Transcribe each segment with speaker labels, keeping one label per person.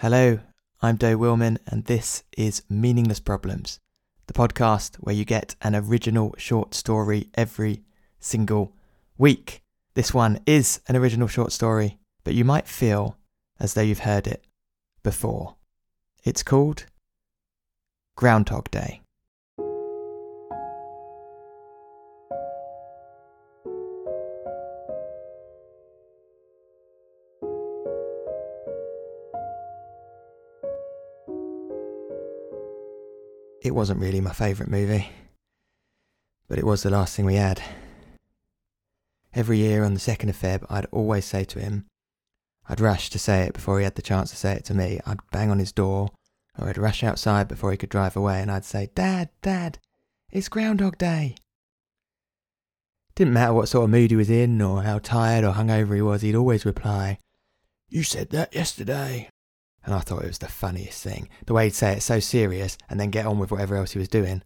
Speaker 1: Hello, I'm Doe Wilmann, and this is Meaningless Problems, the podcast where you get an original short story every single week. This one is an original short story, but you might feel as though you've heard it before. It's called Groundhog Day. It wasn't really my favourite movie, but it was the last thing we had. Every year on the 2nd of Feb, I'd always say to him, I'd rush to say it before he had the chance to say it to me. I'd bang on his door, or I'd rush outside before he could drive away, and I'd say, Dad, Dad, it's Groundhog Day. Didn't matter what sort of mood he was in, or how tired or hungover he was, he'd always reply, You said that yesterday. And I thought it was the funniest thing. The way he'd say it so serious and then get on with whatever else he was doing.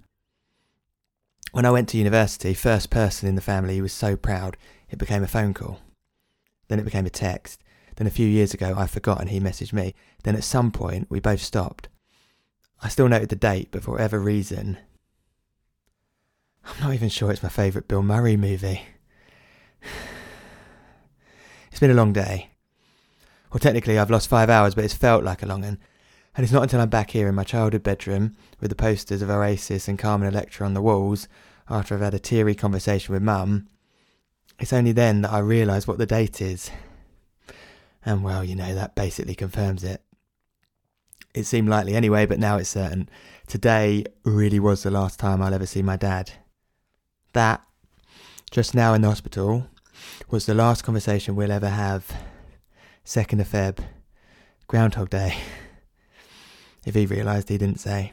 Speaker 1: When I went to university, first person in the family, he was so proud, it became a phone call. Then it became a text. Then a few years ago, I forgot and he messaged me. Then at some point, we both stopped. I still noted the date, but for whatever reason, I'm not even sure it's my favourite Bill Murray movie. It's been a long day. Well, technically, I've lost five hours, but it's felt like a long one. And it's not until I'm back here in my childhood bedroom with the posters of Oasis and Carmen Electra on the walls, after I've had a teary conversation with Mum, it's only then that I realise what the date is. And well, you know, that basically confirms it. It seemed likely anyway, but now it's certain. Today really was the last time I'll ever see my dad. That, just now in the hospital, was the last conversation we'll ever have. 2nd of Feb, Groundhog Day. If he realised he didn't say.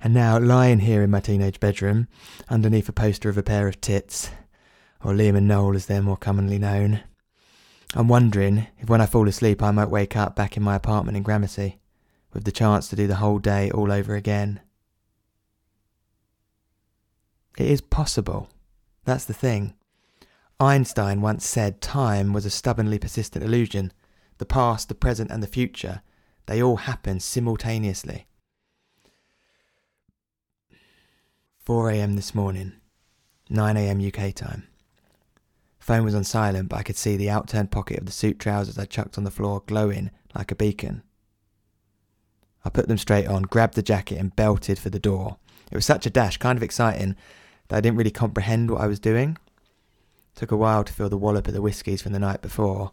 Speaker 1: And now, lying here in my teenage bedroom, underneath a poster of a pair of tits, or Liam and Noel as they're more commonly known, I'm wondering if when I fall asleep I might wake up back in my apartment in Gramercy, with the chance to do the whole day all over again. It is possible. That's the thing. Einstein once said time was a stubbornly persistent illusion. The past, the present, and the future, they all happen simultaneously. 4 a.m. this morning, 9 a.m. UK time. Phone was on silent, but I could see the outturned pocket of the suit trousers I chucked on the floor glowing like a beacon. I put them straight on, grabbed the jacket, and belted for the door. It was such a dash, kind of exciting, that I didn't really comprehend what I was doing. Took a while to feel the wallop of the whiskies from the night before.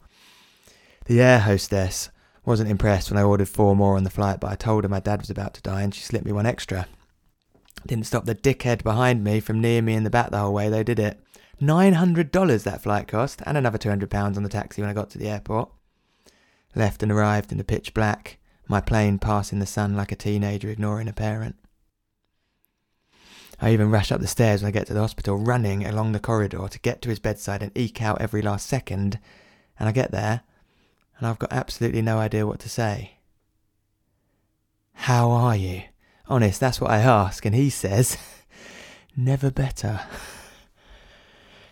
Speaker 1: The air hostess wasn't impressed when I ordered four more on the flight, but I told her my dad was about to die and she slipped me one extra. Didn't stop the dickhead behind me from near me in the back the whole way, though, did it? $900 that flight cost, and another £200 on the taxi when I got to the airport. Left and arrived in the pitch black, my plane passing the sun like a teenager ignoring a parent. I even rush up the stairs when I get to the hospital, running along the corridor to get to his bedside and eke out every last second. And I get there, and I've got absolutely no idea what to say. How are you? Honest, that's what I ask, and he says, Never better.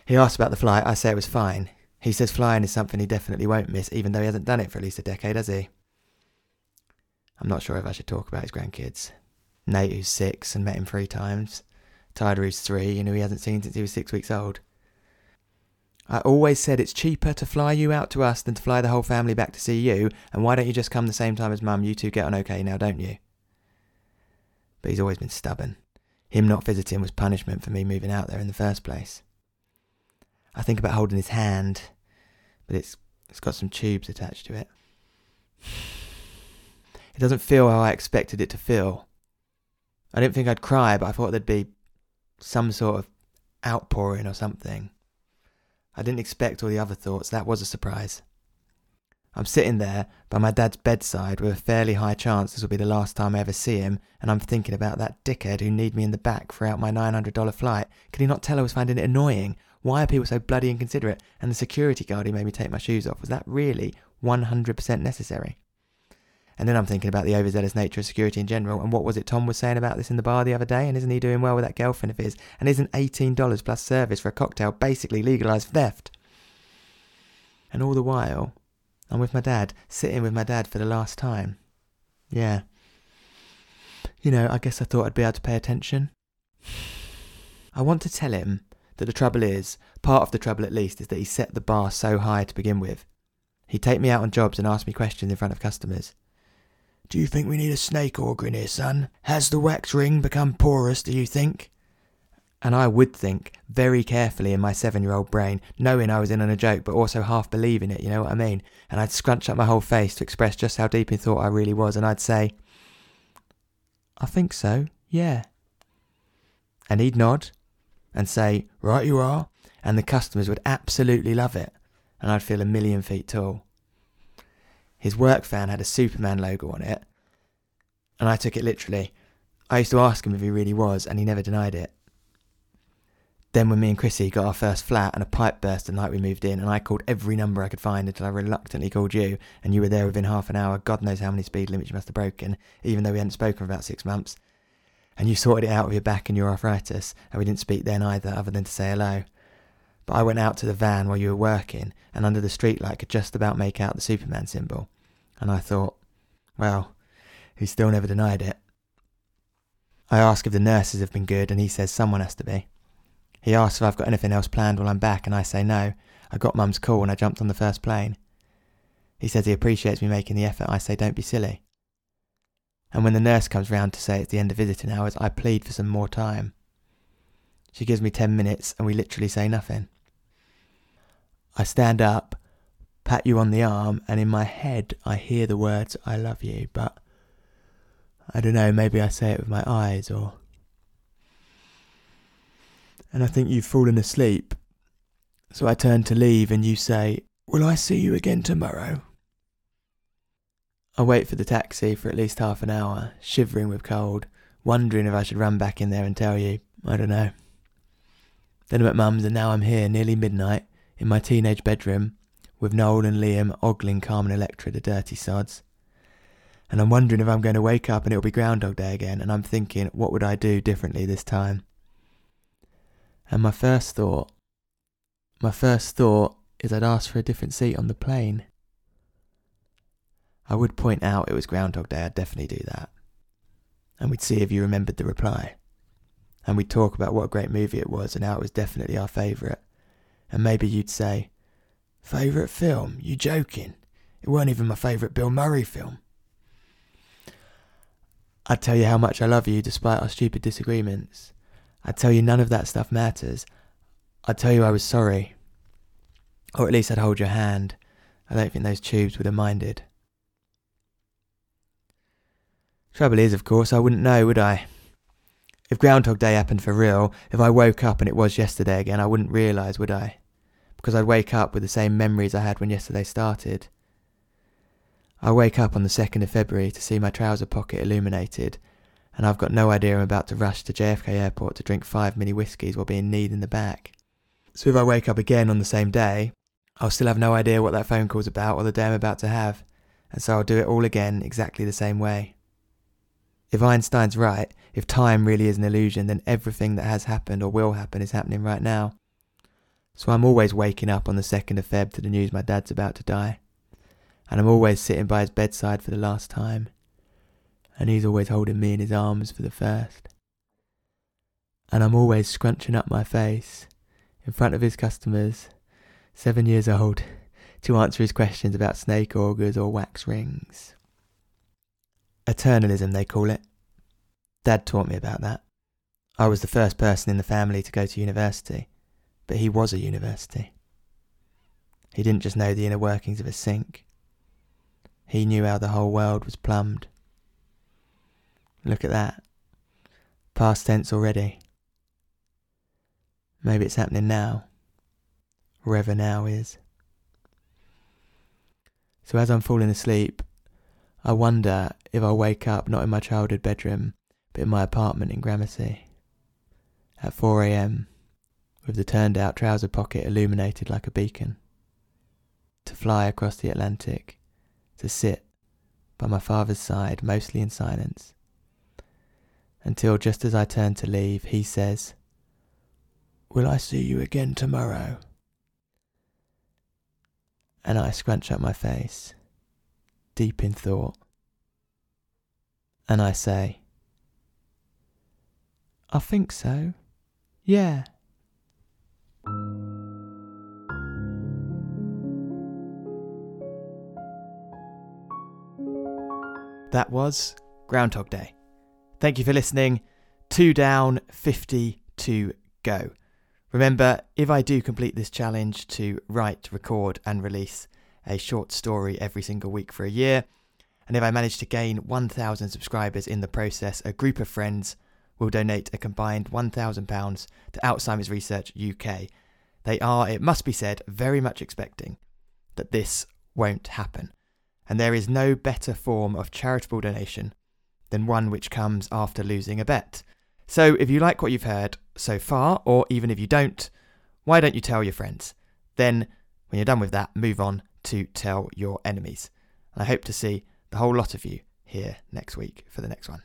Speaker 1: He asks about the flight, I say it was fine. He says flying is something he definitely won't miss, even though he hasn't done it for at least a decade, has he? I'm not sure if I should talk about his grandkids. Nate, who's six and met him three times. Who's three and who he hasn't seen since he was six weeks old. I always said it's cheaper to fly you out to us than to fly the whole family back to see you, and why don't you just come the same time as mum? You two get on okay now, don't you? But he's always been stubborn. Him not visiting was punishment for me moving out there in the first place. I think about holding his hand, but it's it's got some tubes attached to it. It doesn't feel how I expected it to feel. I didn't think I'd cry, but I thought there'd be some sort of outpouring or something. I didn't expect all the other thoughts. That was a surprise. I'm sitting there by my dad's bedside with a fairly high chance this will be the last time I ever see him, and I'm thinking about that dickhead who kneed me in the back throughout my $900 flight. Could he not tell I was finding it annoying? Why are people so bloody inconsiderate? And the security guard who made me take my shoes off, was that really 100% necessary? And then I'm thinking about the overzealous nature of security in general. And what was it Tom was saying about this in the bar the other day? And isn't he doing well with that girlfriend of his? And isn't $18 plus service for a cocktail basically legalised theft? And all the while, I'm with my dad, sitting with my dad for the last time. Yeah. You know, I guess I thought I'd be able to pay attention. I want to tell him that the trouble is, part of the trouble at least, is that he set the bar so high to begin with. He'd take me out on jobs and ask me questions in front of customers. Do you think we need a snake in here, son? Has the wax ring become porous, do you think? And I would think very carefully in my seven year old brain, knowing I was in on a joke, but also half believing it, you know what I mean? And I'd scrunch up my whole face to express just how deep in thought I really was, and I'd say, I think so, yeah. And he'd nod and say, Right you are, and the customers would absolutely love it, and I'd feel a million feet tall. His work van had a Superman logo on it, and I took it literally. I used to ask him if he really was, and he never denied it. Then, when me and Chrissy got our first flat and a pipe burst the night we moved in, and I called every number I could find until I reluctantly called you, and you were there within half an hour, God knows how many speed limits you must have broken, even though we hadn't spoken for about six months. And you sorted it out with your back and your arthritis, and we didn't speak then either, other than to say hello. But I went out to the van while you were working, and under the streetlight could just about make out the Superman symbol. And I thought, well, he still never denied it. I ask if the nurses have been good, and he says someone has to be. He asks if I've got anything else planned while I'm back, and I say no. I got Mum's call and I jumped on the first plane. He says he appreciates me making the effort. I say, don't be silly. And when the nurse comes round to say it's the end of visiting hours, I plead for some more time. She gives me ten minutes, and we literally say nothing. I stand up, pat you on the arm, and in my head I hear the words, I love you, but I don't know, maybe I say it with my eyes or and I think you've fallen asleep. So I turn to leave, and you say, Will I see you again tomorrow? I wait for the taxi for at least half an hour, shivering with cold, wondering if I should run back in there and tell you. I don't know. Then I'm at Mum's, and now I'm here, nearly midnight, in my teenage bedroom, with Noel and Liam ogling Carmen Electra, the dirty sods. And I'm wondering if I'm going to wake up and it'll be Groundhog Day again, and I'm thinking, what would I do differently this time? And my first thought, my first thought is I'd ask for a different seat on the plane. I would point out it was Groundhog Day, I'd definitely do that. And we'd see if you remembered the reply. And we'd talk about what a great movie it was and how it was definitely our favourite. And maybe you'd say, Favourite film? You joking? It weren't even my favourite Bill Murray film. I'd tell you how much I love you despite our stupid disagreements. I'd tell you none of that stuff matters. I'd tell you I was sorry. Or at least I'd hold your hand. I don't think those tubes would have minded. Trouble is, of course, I wouldn't know, would I? If Groundhog Day happened for real, if I woke up and it was yesterday again, I wouldn't realise, would I? Because I'd wake up with the same memories I had when yesterday started. I wake up on the 2nd of February to see my trouser pocket illuminated and I've got no idea I'm about to rush to JFK Airport to drink five mini whiskies while being kneed in the back. So if I wake up again on the same day, I'll still have no idea what that phone call's about or the day I'm about to have, and so I'll do it all again exactly the same way. If Einstein's right, if time really is an illusion, then everything that has happened or will happen is happening right now. So I'm always waking up on the 2nd of Feb to the news my dad's about to die. And I'm always sitting by his bedside for the last time and he's always holding me in his arms for the first. And I'm always scrunching up my face in front of his customers, seven years old, to answer his questions about snake augers or wax rings. Eternalism, they call it. Dad taught me about that. I was the first person in the family to go to university, but he was a university. He didn't just know the inner workings of a sink. He knew how the whole world was plumbed. Look at that. Past tense already. Maybe it's happening now. Wherever now is. So as I'm falling asleep, I wonder if I'll wake up not in my childhood bedroom, but in my apartment in Gramercy. At 4am, with the turned out trouser pocket illuminated like a beacon. To fly across the Atlantic, to sit by my father's side, mostly in silence until just as I turn to leave, he says, Will I see you again tomorrow? And I scrunch up my face, deep in thought, and I say, I think so. Yeah. That was Groundhog Day. Thank you for listening. Two down, 50 to go. Remember, if I do complete this challenge to write, record, and release a short story every single week for a year, and if I manage to gain 1,000 subscribers in the process, a group of friends will donate a combined £1,000 to Alzheimer's Research UK. They are, it must be said, very much expecting that this won't happen. And there is no better form of charitable donation than one which comes after losing a bet. So if you like what you've heard so far, or even if you don't, why don't you tell your friends? Then, when you're done with that, move on to tell your enemies. And I hope to see the whole lot of you here next week for the next one.